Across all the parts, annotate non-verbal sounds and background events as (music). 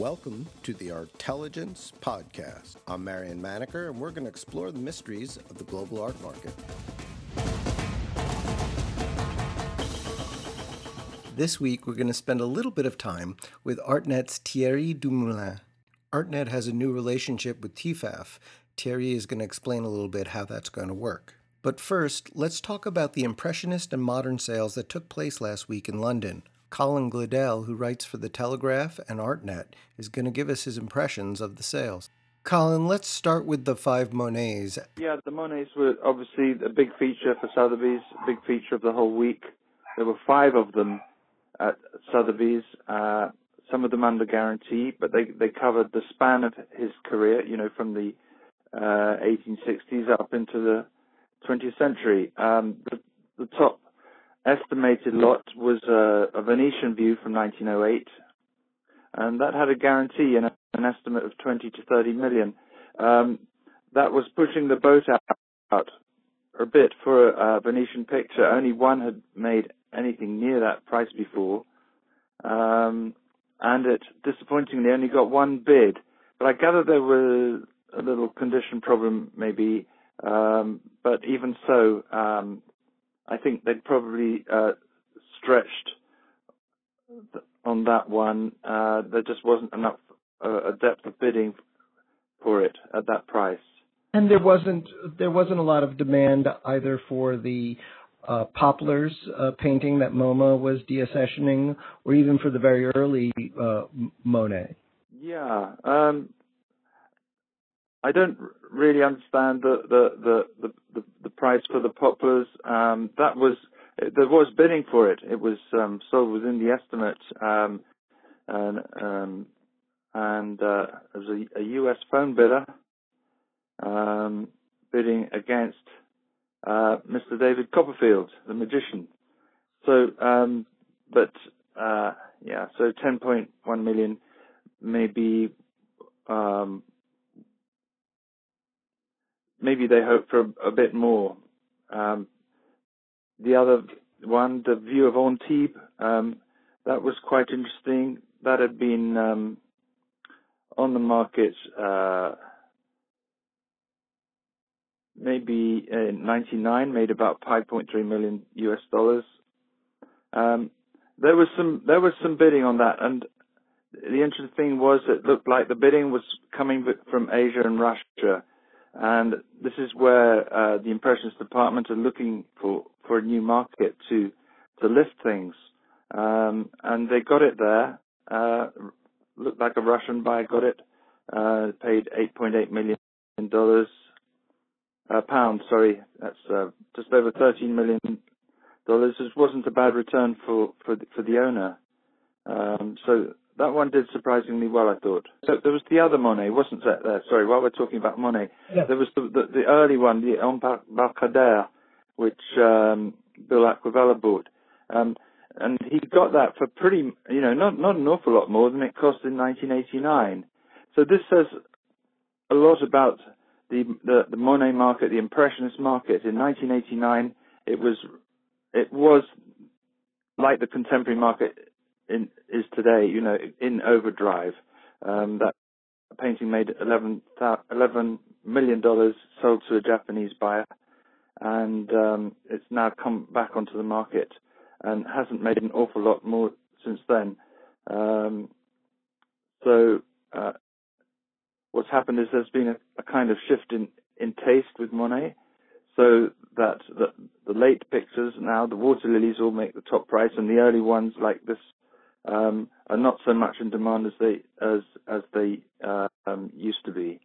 Welcome to the Artelligence Podcast. I'm Marion Maneker, and we're going to explore the mysteries of the global art market. This week, we're going to spend a little bit of time with ArtNet's Thierry Dumoulin. ArtNet has a new relationship with TEFAF. Thierry is going to explain a little bit how that's going to work. But first, let's talk about the Impressionist and Modern sales that took place last week in London. Colin Gleadell, who writes for The Telegraph and ArtNet, is going to give us his impressions of the sales. Colin, let's start with the five Monets. Yeah, the Monets were obviously a big feature for Sotheby's, a big feature of the whole week. There were five of them at Sotheby's, uh, some of them under guarantee, but they, they covered the span of his career, you know, from the uh, 1860s up into the 20th century. Um, the, the top estimated lot was uh, a Venetian view from 1908, and that had a guarantee and an estimate of 20 to 30 million. Um, that was pushing the boat out a bit for a Venetian picture. Only one had made anything near that price before, um, and it disappointingly only got one bid. But I gather there was a little condition problem, maybe. Um, but even so, um, I think they'd probably uh, stretched on that one. Uh, there just wasn't enough uh, a depth of bidding for it at that price. And there wasn't there wasn't a lot of demand either for the uh, poplars uh, painting that MoMA was deaccessioning, or even for the very early uh, Monet. Yeah, um, I don't really understand the the the the, the price for the poplars. Um, that was there was bidding for it. It was um, sold within the estimate, um, and um, and uh, there was a, a U.S. phone bidder um, bidding against uh, Mr. David Copperfield, the magician. So, um, but uh, yeah, so 10.1 million, maybe um, maybe they hope for a, a bit more. Um, the other one, the view of Antibes, um, that was quite interesting. That had been um, on the market uh, maybe in 99, made about 5.3 million US dollars. Um, there was some there was some bidding on that, and the interesting thing was it looked like the bidding was coming from Asia and Russia. And this is where uh, the impressions department are looking for, for a new market to to lift things. Um, and they got it there. Uh, looked like a Russian buyer got it. Uh, paid 8.8 million dollars, uh, pounds. Sorry, that's uh, just over 13 million dollars. This wasn't a bad return for for the, for the owner. Um, so that one did surprisingly well, I thought. So there was the other Monet, wasn't there? there sorry, while we're talking about Monet, yeah. there was the, the, the early one, the Embarcadère, which um, Bill Acquavella bought. Um, and he got that for pretty, you know, not not an awful lot more than it cost in 1989. So this says a lot about the the, the Monet market, the Impressionist market. In 1989, it was it was like the contemporary market in, is today, you know, in overdrive. Um, that painting made 11, 11 million dollars, sold to a Japanese buyer, and um, it's now come back onto the market and hasn't made an awful lot more since then. Um, so uh, what's happened is there's been a, a, kind of shift in, in taste with Monet, so that the, the late pictures now, the water lilies all make the top price, and the early ones like this um, are not so much in demand as they as as they uh, um, used to be.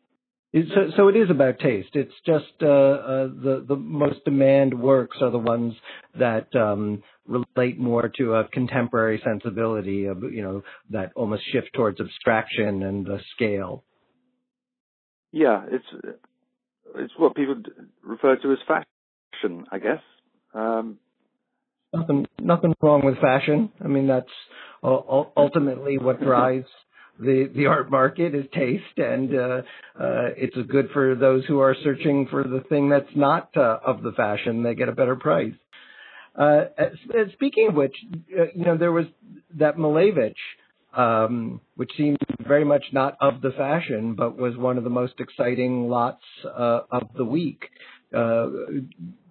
So, so it is about taste. It's just uh, uh, the the most demand works are the ones that um, relate more to a contemporary sensibility, of, you know, that almost shift towards abstraction and the scale. Yeah, it's it's what people refer to as fashion, I guess. Um, nothing nothing wrong with fashion. I mean, that's ultimately what drives the the art market is taste, and uh, uh, it's good for those who are searching for the thing that's not uh, of the fashion. They get a better price. Uh, speaking of which, uh, you know, there was that Malevich um, which seemed very much not of the fashion, but was one of the most exciting lots uh, of the week. Uh,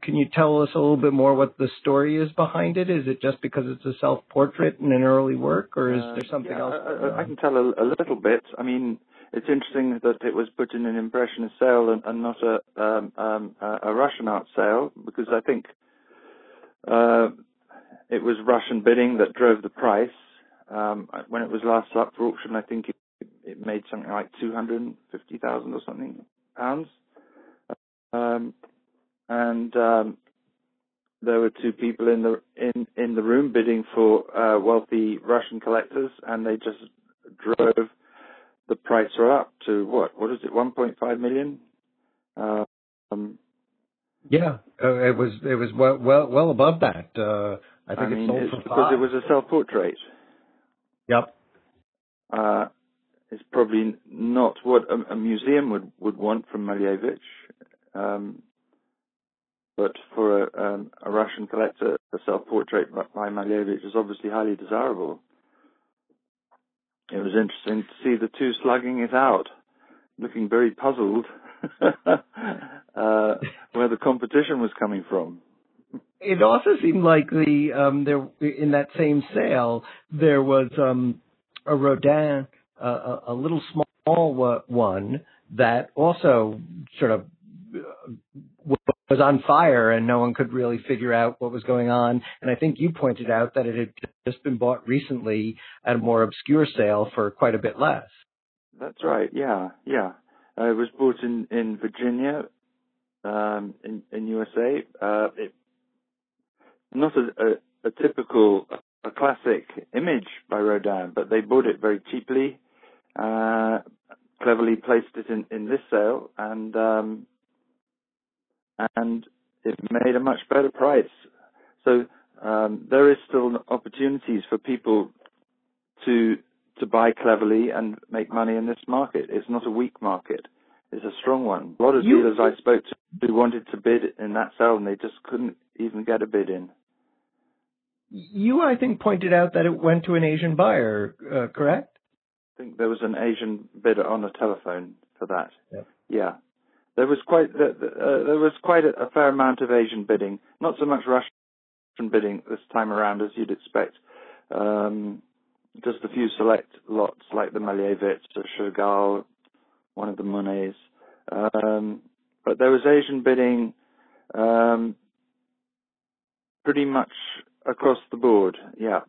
can you tell us a little bit more what the story is behind it? Is it just because it's a self-portrait and an early work, or is Uh, there something yeah, else? I, I, can tell a, a little bit. I mean, it's interesting that it was put in an impressionist sale and, and not a um, um, a Russian art sale because I think uh, it was Russian bidding that drove the price. Um, when it was last up for auction, I think it, it made something like two hundred and fifty thousand or something pounds. Um, and um, there were two people in the in in the room bidding for uh, wealthy Russian collectors, and they just drove the price up to what? What is it? 1.5 million. Uh, um, Yeah, uh, it was it was well well well above that. Uh, I think I mean, it sold it's for because five. it was a self-portrait. Yep. Uh, it's probably not what a, a museum would would want from Malevich. Um, but for a, um, a Russian collector, a self-portrait by- Malevich is obviously highly desirable. It was interesting to see the two slugging it out, looking very puzzled (laughs) uh, where the competition was coming from. It also seemed like the um, there in that same sale there was um, a Rodin, uh, a, a little small one that also sort of was on fire and no one could really figure out what was going on. And I think you pointed out that it had just been bought recently at a more obscure sale for quite a bit less. That's right. Yeah, yeah. Uh, it was bought in in Virginia, um, in in USA. Uh, it, not a, a, a typical, a classic image by Rodin, but they bought it very cheaply. Uh, cleverly placed it in in this sale, and um, and it made a much better price. So um, there is still opportunities for people to to buy cleverly and make money in this market. It's not a weak market. It's a strong one. A lot of You- dealers I spoke to who wanted to bid in that sale and they just couldn't even get a bid in. You, I think, pointed out that it went to an Asian buyer, uh, correct? I think there was an Asian bidder on the telephone for that. Yeah. There was quite uh, there was quite a, a fair amount of Asian bidding. Not so much Russian bidding this time around as you'd expect. Um, just a few select lots like the Malevich, the Chagall, one of the Monets. Um, but there was Asian bidding um, pretty much across the board, yeah.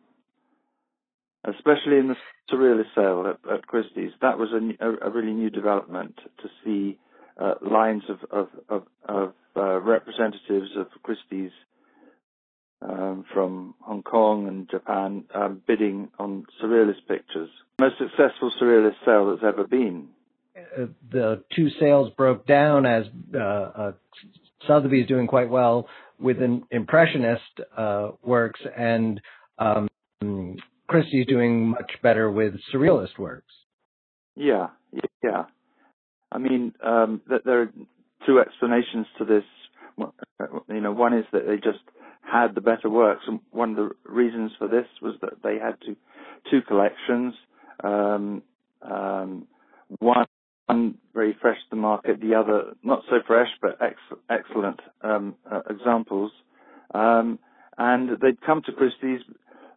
Especially in the Surrealist sale at, at Christie's. That was a, a, a really new development to see uh, lines of, of, of, of uh, representatives of Christie's um, from Hong Kong and Japan um, bidding on surrealist pictures. Most successful surrealist sale that's ever been. uh, the two sales broke down as uh, uh, Sotheby's doing quite well with an impressionist uh, works and um, Christie's doing much better with surrealist works. Yeah, yeah. I mean, um, th- there are two explanations to this. Uh, You know, one is that they just had the better works, and one of the reasons for this was that they had two, two collections. Um, um, one, one very fresh to the market, the other not so fresh but ex- excellent um, uh, examples. Um, and they'd come to Christie's,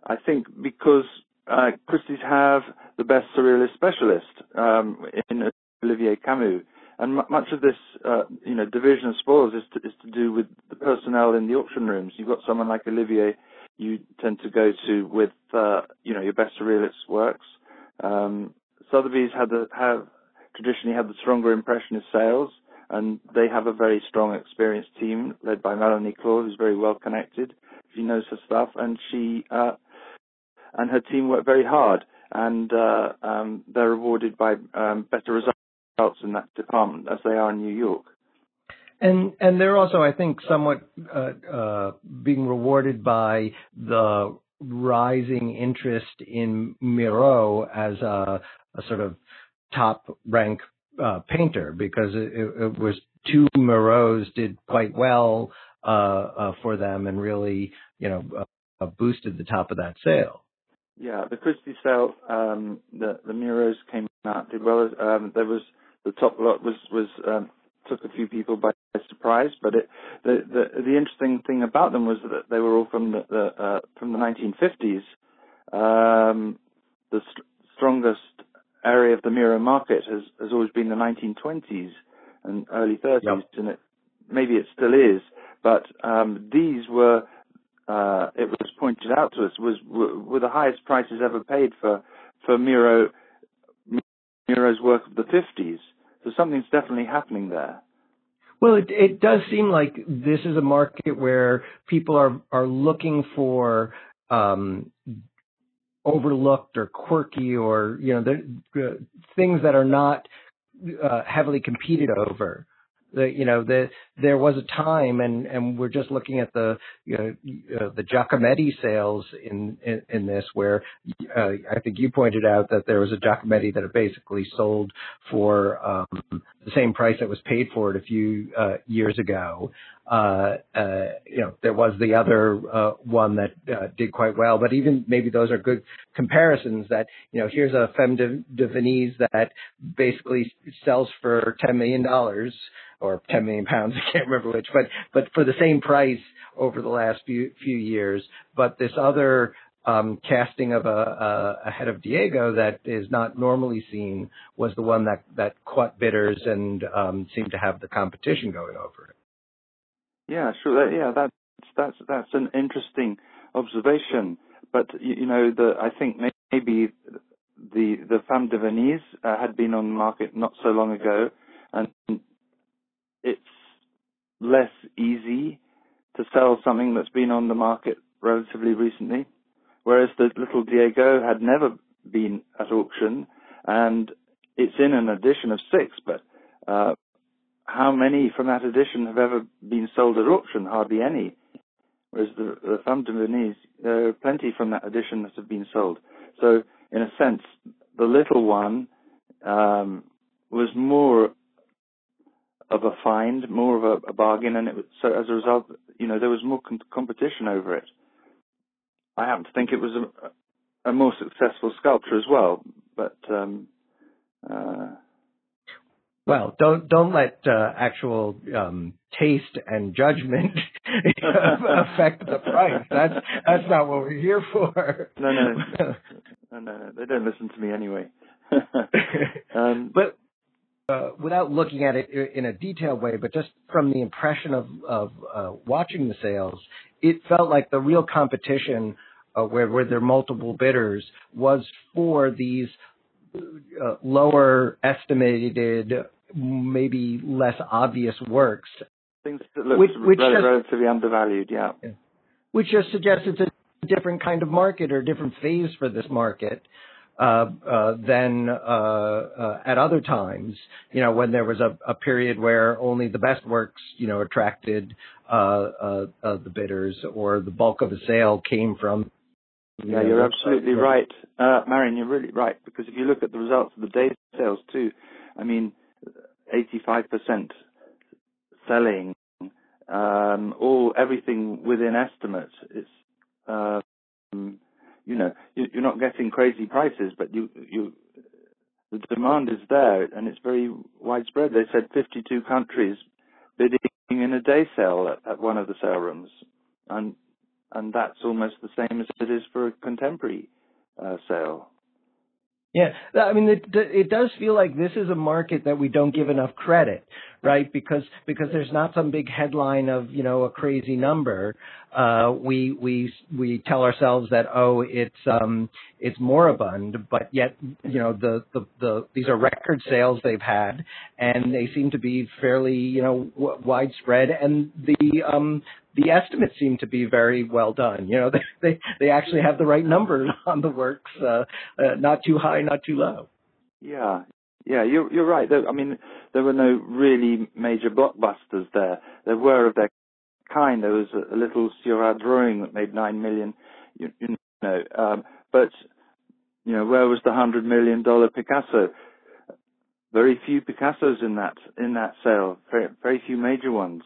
I think, because uh, Christie's have the best surrealist specialist um, in Olivier Camu, and mu much of this, uh, you know, division of spoils is to, is to do with the personnel in the auction rooms. You've got someone like Olivier, you tend to go to with, uh, you know, your best surrealist works. Um, Sotheby's had the have traditionally had the stronger impressionist sales, and they have a very strong, experienced team led by Melanie Clore, who's very well connected. She knows her stuff, and she uh, and her team work very hard, and uh, um, they're rewarded by um, better results in that department as they are in New York. And and they're also, I think, somewhat uh, uh, being rewarded by the rising interest in Miro as a, a sort of top rank uh, painter because it, it was two Miros did quite well uh, uh, for them and really, you know, uh, boosted the top of that sale. Yeah, the Christie sale, um, the the Miros came out did well. Um, there was the top lot was was um, took a few people by surprise, but it, the the the interesting thing about them was that they were all from the, the uh, from the 1950s. Um, the st- strongest area of the Miro market has has always been the 1920s and early 30s, yep. and it maybe it still is, but um, these were uh, it was pointed out to us, was were the highest prices ever paid for for Miro Miro's work of the 50s. So something's definitely happening there. Well, it, it does seem like this is a market where people are are looking for um, overlooked or quirky or you know uh, things that are not uh, heavily competed over the you know the there was a time and and we're just looking at the you know uh, the Giacometti sales in, in in, this where uh, I think you pointed out that there was a Giacometti that basically sold for um, the same price that was paid for it a few uh, years ago uh, uh, you know there was the other uh, one that did quite well but even maybe those are good comparisons that you know here's a femme de, de Venise that basically sells for 10 million dollars or 10 million pounds. (laughs) Can't remember which, but but for the same price over the last few few years. But this other um, casting of a, a, a, head of Diego that is not normally seen was the one that that caught bidders and um, seemed to have the competition going over it. Yeah, sure. Yeah, that's that's that's an interesting observation. But you, you know, the I think maybe the the femme de Venise uh, had been on the market not so long ago, and it's less easy to sell something that's been on the market relatively recently, whereas the little Diego had never been at auction, and it's in an edition of six, but uh, how many from that edition have ever been sold at auction? Hardly any. Whereas the, the Femme de Venise, there are plenty from that edition that have been sold. So, in a sense, the little one um, was more of a find, more of a, a bargain, and it was, so as a result, you know, there was more com- competition over it. I happen to think it was a, a more successful sculpture as well, but um, uh, well, don't don't let uh, actual um, taste and judgment (laughs) affect the price. That's that's not what we're here for. No, no, no, no, no. They don't listen to me anyway. (laughs) um, (laughs) but uh, without looking at it in a detailed way, but just from the impression of, of uh, watching the sales, it felt like the real competition, uh, where, where there are multiple bidders, was for these uh, lower estimated, maybe less obvious works. Things that look which, which relatively just, undervalued, yeah. yeah. Which just suggests it's a different kind of market or different phase for this market. Uh, uh, than uh, at other times, you know, when there was a period where only the best works, you know, attracted the bidders or the bulk of the sale came from. Yeah, you're absolutely right. Marion, you're really right, because if you look at the results of the day sales too, I mean, 85% selling, um, all everything within estimates. It's um, you know, you're not getting crazy prices, but you, you, the demand is there and it's very widespread. They said 52 countries bidding in a day sale at, at one of the sale rooms, and and that's almost the same as it is for a contemporary uh, sale. Yeah, I mean, it, it does feel like this is a market that we don't give enough credit, right? Because because there's not some big headline of you know a crazy number. Uh, we we we tell ourselves that oh it's um it's moribund, but yet you know the the, the these are record sales they've had, and they seem to be fairly you know w- widespread, and the um the estimates seem to be very well done. You know, (laughs) they they, they actually have the right numbers (laughs) on the works, uh, uh, not too high, not too low. Yeah, yeah, you're you're right. There, I mean, there were no really major blockbusters there. There were of their kind. There was a, a little Seurat drawing that made nine million. You, you know, um, but you know, where was the hundred million dollar Picasso? Very few Picassos in that in that sale. Very very few major ones.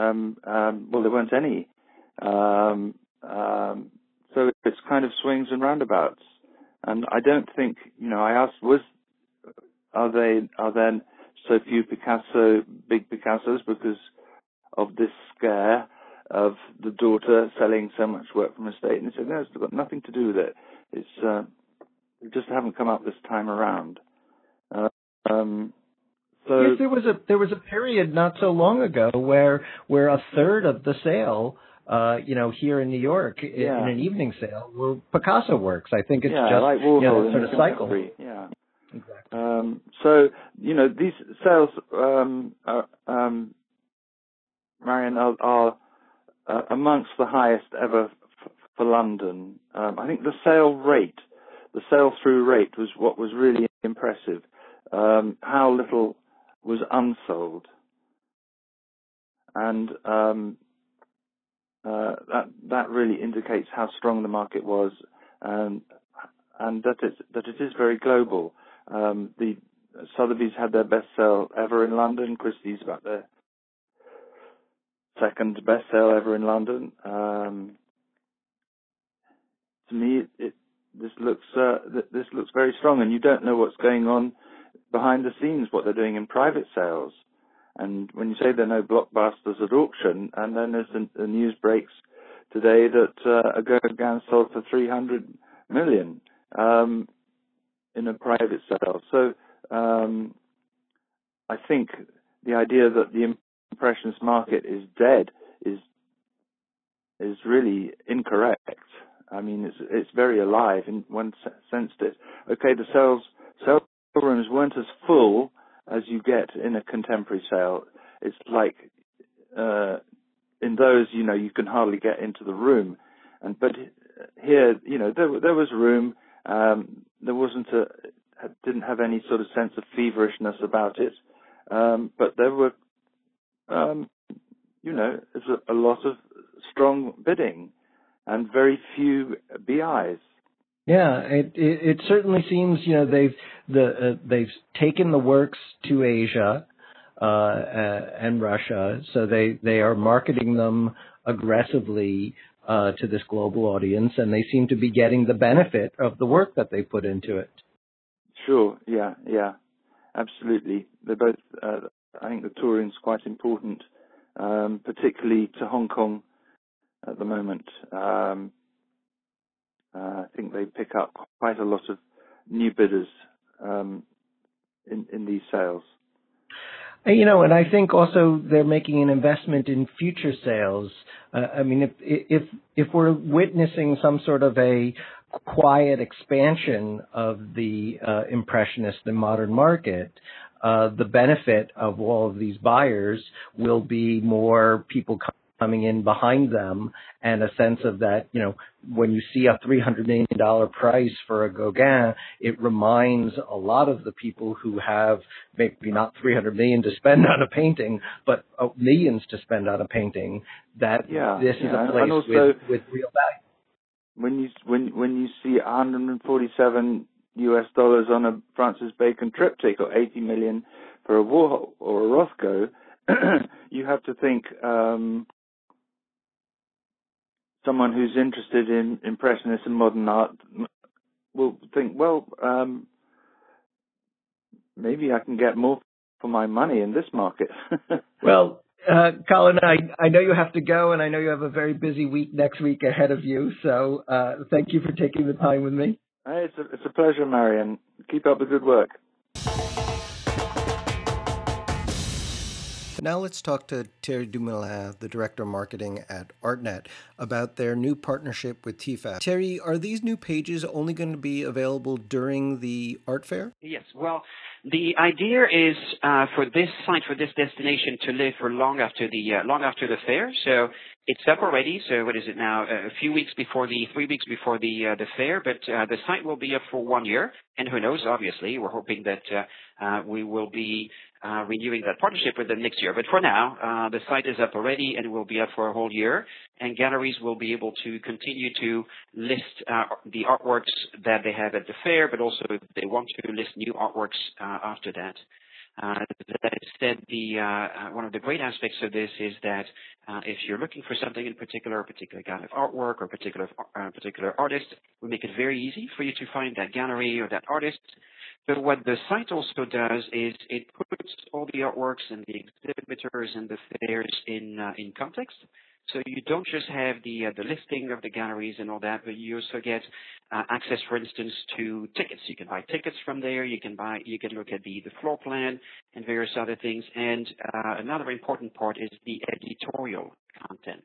Um, um, well, there weren't any. Um, um, so it's kind of swings and roundabouts. And I don't think, you know, I asked, was are they are there so few Picasso big Picassos because of this scare of the daughter selling so much work from estate? And he said, no, it's got nothing to do with it. It's uh, just haven't come up this time around. Uh, um, so yes, there was a there was a period not so long ago where where a third of the sale, uh, you know, here in New York yeah. in an evening sale were Picasso works. I think it's yeah, just like you know, sort of cycle. Yeah. Exactly. Um, so you know these sales, um, are, um, Marion, are, are uh, amongst the highest ever f- for London. Um, I think the sale rate, the sale through rate, was what was really impressive. Um, how little was unsold, and um, uh, that that really indicates how strong the market was, and and that it that it is very global. Um, the Sotheby's had their best sale ever in London. Christie's about their second best sale ever in London. Um, to me, it, it this looks uh, this looks very strong, and you don't know what's going on behind the scenes, what they're doing in private sales. And when you say there are no blockbusters at auction, and then there's the, the news breaks today that uh, a Gauguin sold for 300 million um, in a private sale. So um, I think the idea that the impressionist market is dead is is really incorrect. I mean, it's it's very alive in one sense. That okay, the sales sales rooms weren't as full as you get in a contemporary sale. It's like uh, in those, you know, you can hardly get into the room, and but here, you know, there there was room. Um, there wasn't a didn't have any sort of sense of feverishness about it, um, but there were, um, you know, a, a lot of strong bidding and very few BIs. Yeah, it, it, it certainly seems you know they've the uh, they've taken the works to Asia uh, and Russia, so they they are marketing them aggressively uh, to this global audience, and they seem to be getting the benefit of the work that they put into it. Sure. Yeah. Yeah. Absolutely. They're both. Uh, I think the touring's quite important, um, particularly to Hong Kong at the moment. Um, I think they pick up quite a lot of new bidders um, in in these sales. You know, and I think also they're making an investment in future sales. Uh, I mean, if if if we're witnessing some sort of a quiet expansion of the uh, impressionist and modern market, uh, the benefit of all of these buyers will be more people coming in behind them and a sense of that, you know, when you see a $300 million price for a Gauguin, it reminds a lot of the people who have maybe not 300 million to spend on a painting, but uh, millions to spend on a painting that yeah, this yeah. is a place also, with, with real value. When you when when you see 147 US dollars on a Francis Bacon triptych or 80 million for a Warhol or a Rothko, (clears throat) you have to think um, someone who's interested in impressionist and modern art will think, well, um, maybe I can get more for my money in this market. (laughs) well, uh, Colin, I, I know you have to go, and I know you have a very busy week next week ahead of you. So uh, thank you for taking the time with me. Hey, it's a, it's a pleasure, Marion. Keep up the good work. Now let's talk to Thierry Dumoulin, the director of marketing at ArtNet, about their new partnership with TEFAF. Terry, are these new pages only going to be available during the art fair? Yes. Well, the idea is uh, for this site, for this destination, to live for long after the uh, long after the fair. So it's up already. So what is it now? A few weeks before the three weeks before the uh, the fair, but uh, the site will be up for one year. And who knows? Obviously, we're hoping that uh, uh, we will be uh, renewing that partnership with them next year. But for now, uh, the site is up already and will be up for a whole year. And galleries will be able to continue to list the artworks that they have at the fair, but also if they want to list new artworks after that. That said, uh, uh, one of the great aspects of this is that uh, if you're looking for something in particular, a particular kind of artwork or particular uh, particular artist, we make it very easy for you to find that gallery or that artist. But what the site also does is it puts all the artworks and the exhibitors and the fairs in in context. So you don't just have the uh, the listing of the galleries and all that, but you also get uh, access, for instance, to tickets. You can buy tickets from there. You can buy, you can look at the floor plan and various other things. And uh, another important part is the editorial content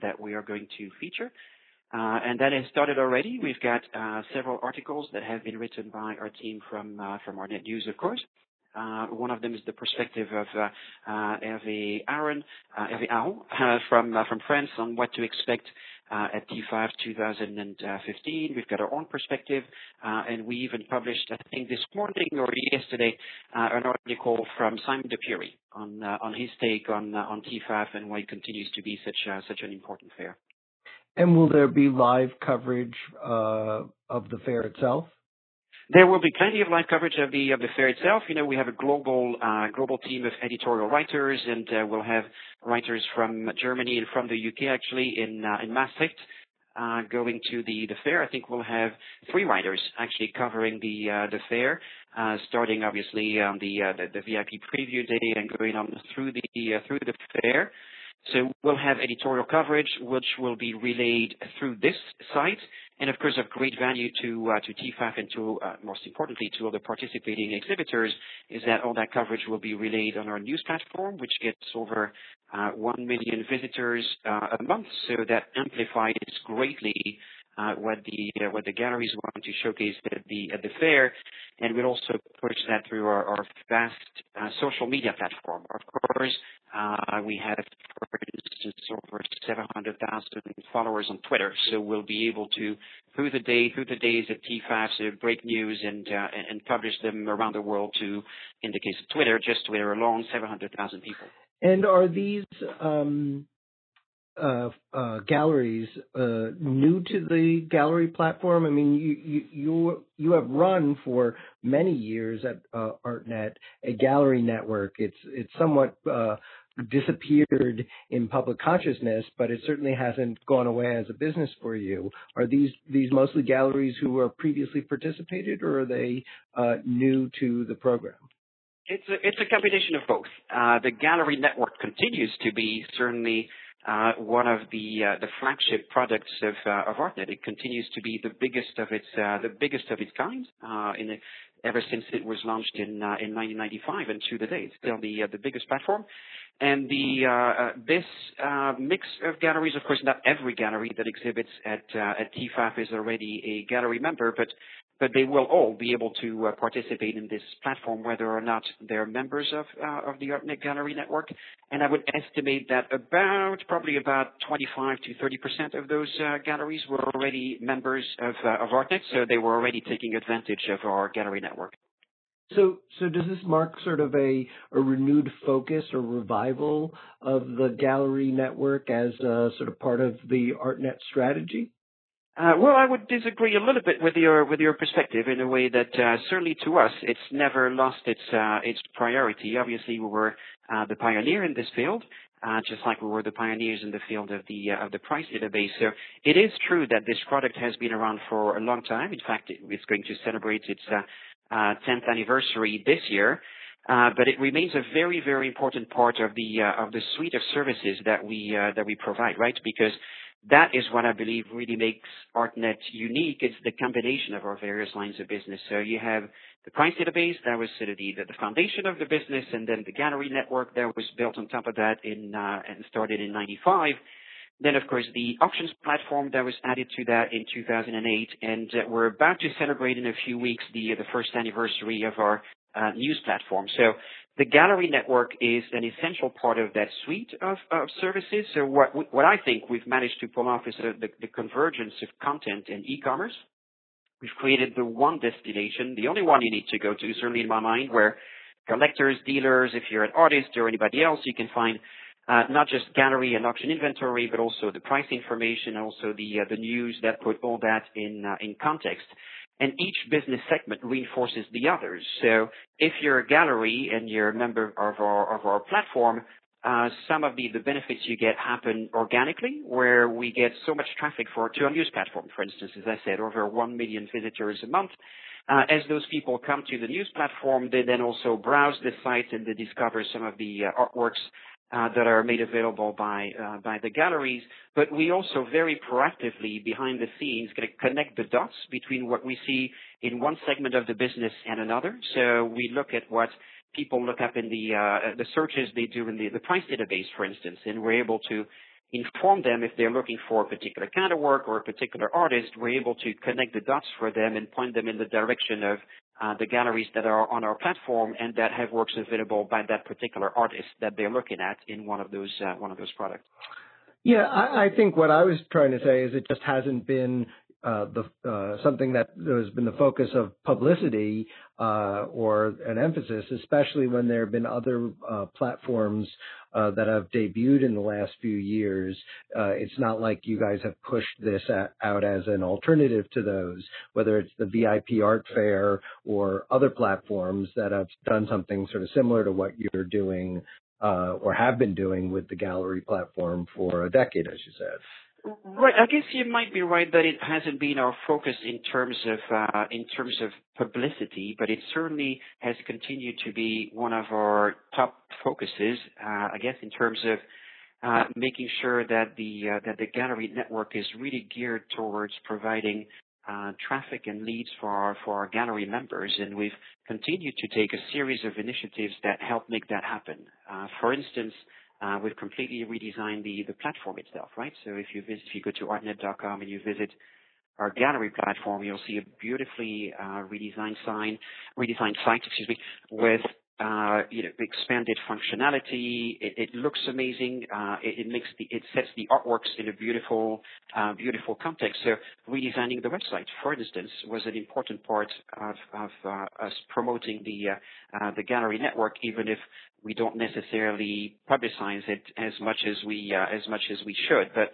that we are going to feature. And that has started already. We've got several articles that have been written by our team from from Artnet News, of course. Uh, one of them is the perspective of uh, uh, Hervé Aaron, from from France on what to expect uh, at TEFAF 2015. We've got our own perspective, uh, and we even published, I think, this morning or yesterday, an article from Simon de Pury on on his take on uh, on TEFAF and why it continues to be such such an important fair. And will there be live coverage uh, of the fair itself? There will be plenty of live coverage of the of the fair itself. You know, we have a global uh, global team of editorial writers, and uh, we'll have writers from Germany and from the UK actually in uh, in Maastricht. Uh, going to the, the fair, I think we'll have three writers actually covering the uh, the fair, uh, starting obviously on the, uh, the, the VIP preview day and going on through the through the fair. So we'll have editorial coverage, which will be relayed through this site, and of course of great value to uh, to TEFAF and to uh, most importantly to all the participating exhibitors is that all that coverage will be relayed on our news platform, which gets over uh, one million visitors uh, a month. So that amplifies greatly uh, what the uh, what the galleries want to showcase at the at the fair, and we'll also push that through our, our vast uh, social media platform. Of course, uh, we have, for instance, over 700,000 followers on Twitter, so we'll be able to through the day through the days at TEFAF so break news and uh, and publish them around the world to, in the case of Twitter, just Twitter alone, 700,000 people. And are these um, uh, uh, galleries uh, new to the gallery platform? I mean, you you you have run for many years at uh, ArtNet a gallery network. It's it's somewhat uh, disappeared in public consciousness, but it certainly hasn't gone away as a business for you. Are these these mostly galleries who are previously participated, or are they uh, new to the program? It's a, it's a combination of both. The gallery network continues to be certainly one of the uh, the flagship products of uh, of ArtNet. It continues to be the biggest of its uh, the biggest of its kind uh, ever since it was launched in uh, in 1995 and to the day. It's still the the biggest platform. And the uh this uh mix of galleries, of course, not every gallery that exhibits at at TEFAF is already a gallery member, but but they will all be able to uh, participate in this platform, whether or not they're members of uh, of the ArtNet Gallery Network. And I would estimate that about probably about 25 to 30 percent of those uh, galleries were already members of uh, of ArtNet, so they were already taking advantage of our gallery network. So, so does this mark sort of a, a renewed focus or revival of the gallery network as sort of part of the ArtNet strategy? Uh, well, I would disagree a little bit with your with your perspective in a way that uh, certainly to us it's never lost its uh, its priority. Obviously, we were uh, the pioneer in this field, uh, just like we were the pioneers in the field of the uh, of the price database. So it is true that this product has been around for a long time. In fact, it's going to celebrate its 10th anniversary this year. Uh, but it remains a very, very important part of the uh, of the suite of services that we uh, that we provide, right? Because that is what I believe really makes ArtNet unique. It's the combination of our various lines of business. So you have the price database, that was sort of the, the foundation of the business, and then the gallery network that was built on top of that in, uh, and started in 95. Then, of course, the auctions platform that was added to that in 2008, and uh, we're about to celebrate in a few weeks the first anniversary of our uh, news platform. So the gallery network is an essential part of that suite of, services. So what, I think we've managed to pull off is the, convergence of content and e-commerce. We've created the one destination, the only one you need to go to, certainly in my mind, where collectors, dealers, if you're an artist or anybody else, you can find not just gallery and auction inventory, but also the price information, also the uh, the news that put all that in uh, in context. and each business segment reinforces the others. So if you're a gallery and you're a member of our of our platform, uh, some of the, the benefits you get happen organically, where we get so much traffic for to our news platform, for instance, as I said, over 1 million visitors a month. Uh, as those people come to the news platform, they then also browse the site and they discover some of the uh, artworks uh, that are made available by uh, by the galleries. But we also very proactively behind the scenes going to connect the dots between what we see in one segment of the business and another. So we look at what people look up in the uh, the searches they do in the, the price database, for instance, and we're able to inform them if they're looking for a particular kind of work or a particular artist. We're able to connect the dots for them and point them in the direction of uh, the galleries that are on our platform and that have works available by that particular artist that they're looking at in one of those uh, one of those products. Yeah, I, I think what I was trying to say is it just hasn't been uh, the uh, something that has been the focus of publicity uh, or an emphasis, especially when there have been other uh, platforms uh, that have debuted in the last few years. It's not like you guys have pushed this out as an alternative to those, whether it's the VIP Art Fair or other platforms that have done something sort of similar to what you're doing or have been doing with the gallery platform for a decade, as you said. Right. I guess you might be right that it hasn't been our focus in terms of uh, in terms of publicity, but it certainly has continued to be one of our top focuses. Uh, I guess in terms of uh, making sure that the that the gallery network is really geared towards providing uh, traffic and leads for our for our gallery members, and we've continued to take a series of initiatives that help make that happen. Uh, for instance. Uh, we've completely redesigned the, the platform itself, right? So if you visit, if you go to artnet.com and you visit our gallery platform, you'll see a beautifully uh, redesigned sign, redesigned site, excuse me, with uh, you know, expanded functionality. It, it looks amazing. Uh, it, it, makes the, it sets the artworks in a beautiful, uh, beautiful context. So redesigning the website, for instance, was an important part of, of uh, us promoting the uh, uh, the gallery network, even if we don't necessarily publicize it as much as we as much as we should. But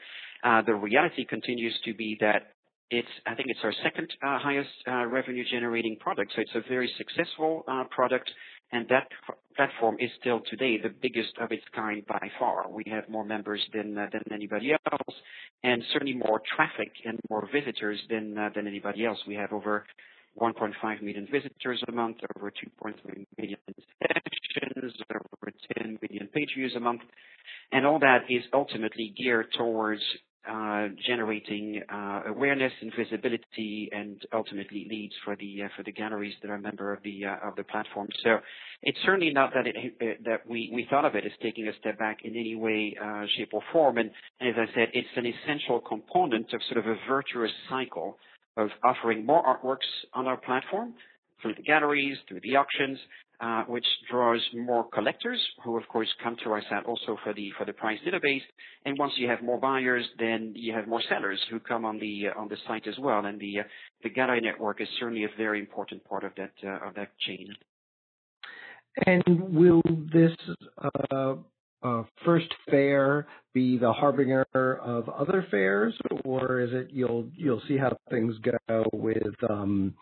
the reality continues to be that it's, I think it's our second uh, highest uh, revenue generating product. So it's a very successful uh, product and that platform is still today the biggest of its kind by far. We have more members than uh, than anybody else, and certainly more traffic and more visitors than uh, than anybody else. We have over 1.5 million visitors a month, over 2.3 million sessions, over 10 million page views a month, and all that is ultimately geared towards uh, generating uh, awareness and visibility and ultimately leads for the uh, for the galleries that are a member of the uh, of the platform. So it's certainly not that it that we, we thought of it as taking a step back in any way, uh, shape or form. And, and as I said, it's an essential component of sort of a virtuous cycle of offering more artworks on our platform through the galleries, through the auctions, which draws more collectors who of course come to our site also for the for the price database. And once you have more buyers, then you have more sellers who come on the uh, on the site as well. And the uh, the gallery network is certainly a very important part of that uh, of that chain. And will this uh, uh, first fair be the harbinger of other fairs, or is it you'll you'll see how things go with um,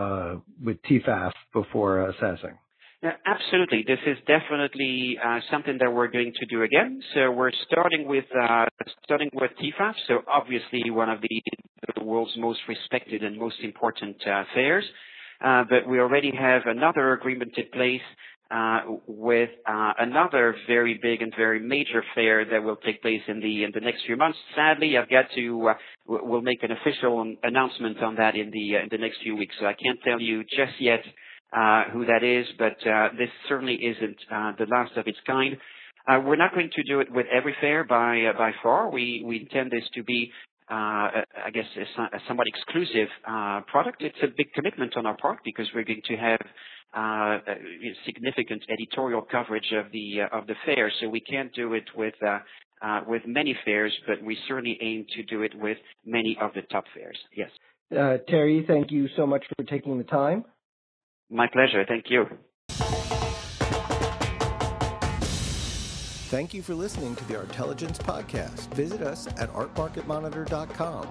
uh, with TEFAF before assessing? Yeah, absolutely. This is definitely uh, something that we're going to do again. So we're starting with uh, starting with TEFAF. So obviously one of the, the world's most respected and most important uh, fairs. Uh, but we already have another agreement in place uh, with uh, another very big and very major fair that will take place in the in the next few months. Sadly, I've got to uh, we'll make an official announcement on that in the uh, in the next few weeks. So I can't tell you just yet uh, who that is, but uh, this certainly isn't uh the last of its kind. Uh we're not going to do it with every fair by by far. We we intend this to be I guess, a, a somewhat exclusive uh, product. It's a big commitment on our part because we're going to have uh, significant editorial coverage of the uh, of the fair. So we can't do it with uh, uh, with many fairs, but we certainly aim to do it with many of the top fairs. Yes. Thierry, thank you so much for taking the time. My pleasure. Thank you. Thank you for listening to the Artelligence Podcast. Visit us at artmarketmonitor.com.